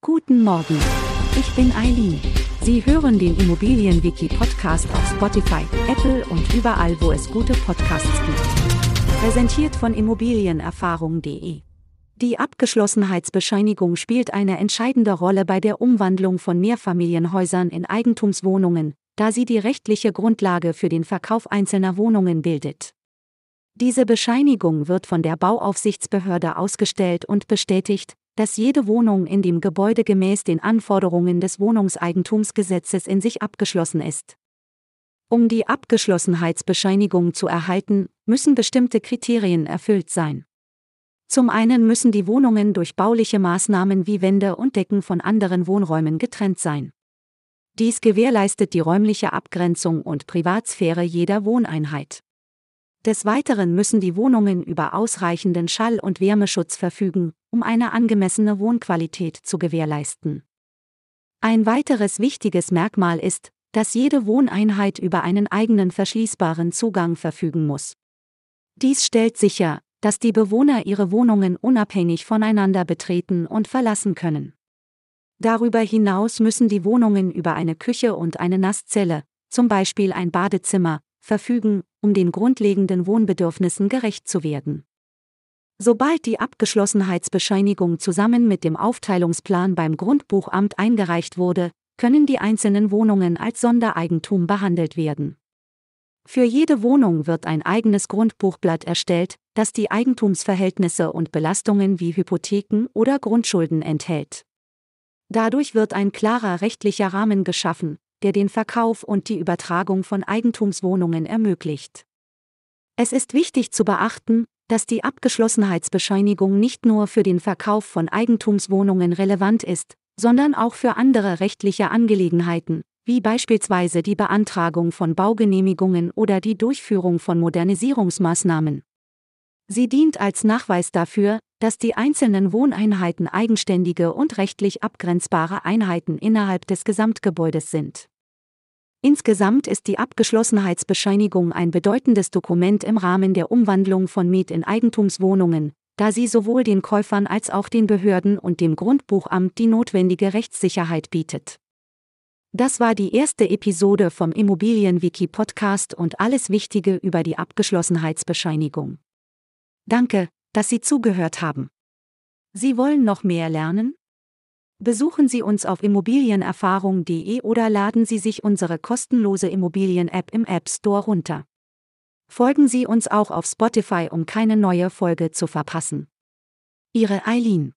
Guten Morgen. Ich bin Eileen. Sie hören den Immobilienwiki-Podcast auf Spotify, Apple und überall, wo es gute Podcasts gibt. Präsentiert von Immobilienerfahrung.de. Die Abgeschlossenheitsbescheinigung spielt eine entscheidende Rolle bei der Umwandlung von Mehrfamilienhäusern in Eigentumswohnungen, da sie die rechtliche Grundlage für den Verkauf einzelner Wohnungen bildet. Diese Bescheinigung wird von der Bauaufsichtsbehörde ausgestellt und bestätigt, dass jede Wohnung in dem Gebäude gemäß den Anforderungen des Wohnungseigentumsgesetzes in sich abgeschlossen ist. Um die Abgeschlossenheitsbescheinigung zu erhalten, müssen bestimmte Kriterien erfüllt sein. Zum einen müssen die Wohnungen durch bauliche Maßnahmen wie Wände und Decken von anderen Wohnräumen getrennt sein. Dies gewährleistet die räumliche Abgrenzung und Privatsphäre jeder Wohneinheit. Des Weiteren müssen die Wohnungen über ausreichenden Schall- und Wärmeschutz verfügen, um eine angemessene Wohnqualität zu gewährleisten. Ein weiteres wichtiges Merkmal ist, dass jede Wohneinheit über einen eigenen verschließbaren Zugang verfügen muss. Dies stellt sicher, dass die Bewohner ihre Wohnungen unabhängig voneinander betreten und verlassen können. Darüber hinaus müssen die Wohnungen über eine Küche und eine Nasszelle, zum Beispiel ein Badezimmer, verfügen, um den grundlegenden Wohnbedürfnissen gerecht zu werden. Sobald die Abgeschlossenheitsbescheinigung zusammen mit dem Aufteilungsplan beim Grundbuchamt eingereicht wurde, können die einzelnen Wohnungen als Sondereigentum behandelt werden. Für jede Wohnung wird ein eigenes Grundbuchblatt erstellt, das die Eigentumsverhältnisse und Belastungen wie Hypotheken oder Grundschulden enthält. Dadurch wird ein klarer rechtlicher Rahmen geschaffen, der den Verkauf und die Übertragung von Eigentumswohnungen ermöglicht. Es ist wichtig zu beachten, dass die Abgeschlossenheitsbescheinigung nicht nur für den Verkauf von Eigentumswohnungen relevant ist, sondern auch für andere rechtliche Angelegenheiten, wie beispielsweise die Beantragung von Baugenehmigungen oder die Durchführung von Modernisierungsmaßnahmen. Sie dient als Nachweis dafür, dass die einzelnen Wohneinheiten eigenständige und rechtlich abgrenzbare Einheiten innerhalb des Gesamtgebäudes sind. Insgesamt ist die Abgeschlossenheitsbescheinigung ein bedeutendes Dokument im Rahmen der Umwandlung von Miet in Eigentumswohnungen, da sie sowohl den Käufern als auch den Behörden und dem Grundbuchamt die notwendige Rechtssicherheit bietet. Das war die erste Episode vom Immobilienwiki Podcast und alles Wichtige über die Abgeschlossenheitsbescheinigung. Danke, dass Sie zugehört haben. Sie wollen noch mehr lernen? Besuchen Sie uns auf immobilienerfahrung.de oder laden Sie sich unsere kostenlose Immobilien-App im App Store runter. Folgen Sie uns auch auf Spotify, um keine neue Folge zu verpassen. Ihre Eileen